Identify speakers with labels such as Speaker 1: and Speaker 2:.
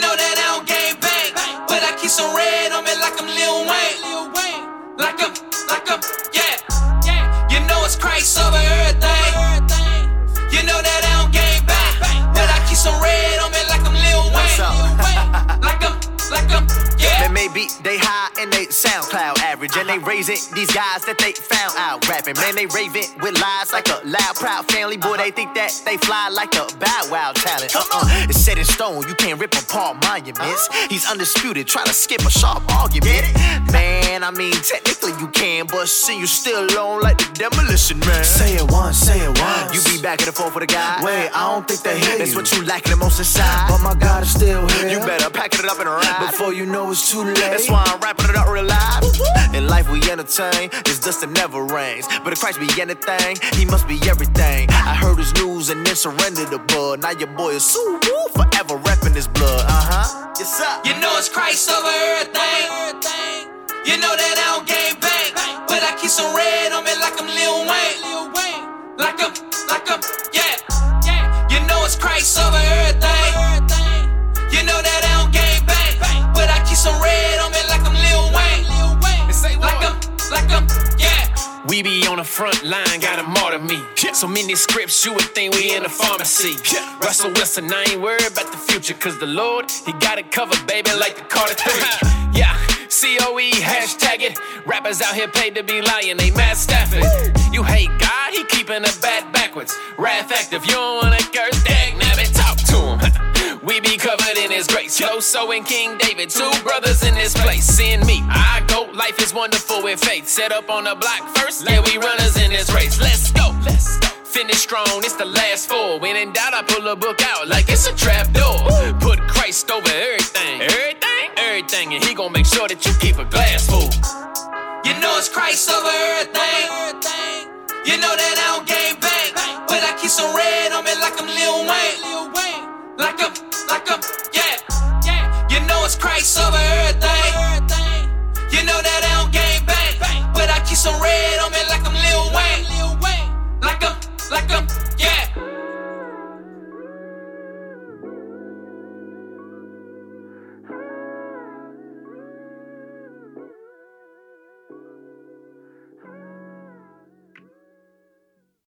Speaker 1: know that I don't game bang, but I keep some red on me like I'm Lil Wayne. Like I'm, like I'm, yeah. You know it's Christ over everything. You know that I don't game bang, but I keep some red on me like I'm Lil? Wayne. Like I'm, like I'm, yeah.
Speaker 2: Man, maybe they high and they SoundCloud average, and they raising these guys that they found out rapping. Man, they raving with lies like a loud, proud family. Boy, they think that they fly like a Bow Wow talent. Uh-uh, it's set in stone. You can't rip apart monuments. He's undisputed. Try to skip a sharp argument. Man, I mean, technically you can, but see, you still alone like the demolition man.
Speaker 3: Say it once, say it once.
Speaker 2: You be back and forth for the guy.
Speaker 3: Wait, I don't think they hear
Speaker 2: That's
Speaker 3: you.
Speaker 2: what you lacking the most inside.
Speaker 3: But my God is still here.
Speaker 2: You better pack it up and ride.
Speaker 3: Before you know it's too late.
Speaker 2: That's why I'm rapping it up real live. In life we entertain, it's dust that never rains. But if Christ be anything, he must be everything. I heard his news and then surrendered the bud. Now your boy is so woo, forever repping his blood. Uh huh. Yes, sir.
Speaker 1: You know it's Christ over everything. You know that I don't game bang, but I keep some red on me like I'm Lil Wayne. Like I'm, like I'm, yeah. You know it's Christ over everything. You know that I don't game bang, but I keep some red on me like I'm Lil Wayne. Like I'm, like I'm, yeah.
Speaker 4: We be on the front line, got a martyr me. So many scripts, you would think we in the pharmacy. Russell Wilson, I ain't worried about the future, cause the Lord, He got it covered, baby, like the Carter 3. yeah, COE, hashtag it. Rappers out here paid to be lying, they Matt Stafford. You hate God, He keeping the bat backwards. Wrath active, you don't wanna curse, dag nabbit, talk to Him. we be covered in His grace. Slow so and King David, two brothers in this place. Seeing me, I go, life is wonderful with faith. Set up on the block first, yeah, we runners in this race. Let's go. Let's go. Finish strong, it's the last four. When in doubt, I pull a book out like it's a trap door. Put Christ over everything. Everything? Everything. And he gon' make sure that you keep a glass full it's Christ over everything.
Speaker 1: You know that I don't game bang, but I keep some red on me like I'm Lil Wayne. Like I'm, like I'm, yeah. You know it's Christ over everything. You know that I don't game bang, but I keep some red on me like I'm Lil Wayne. Like I'm, like I'm.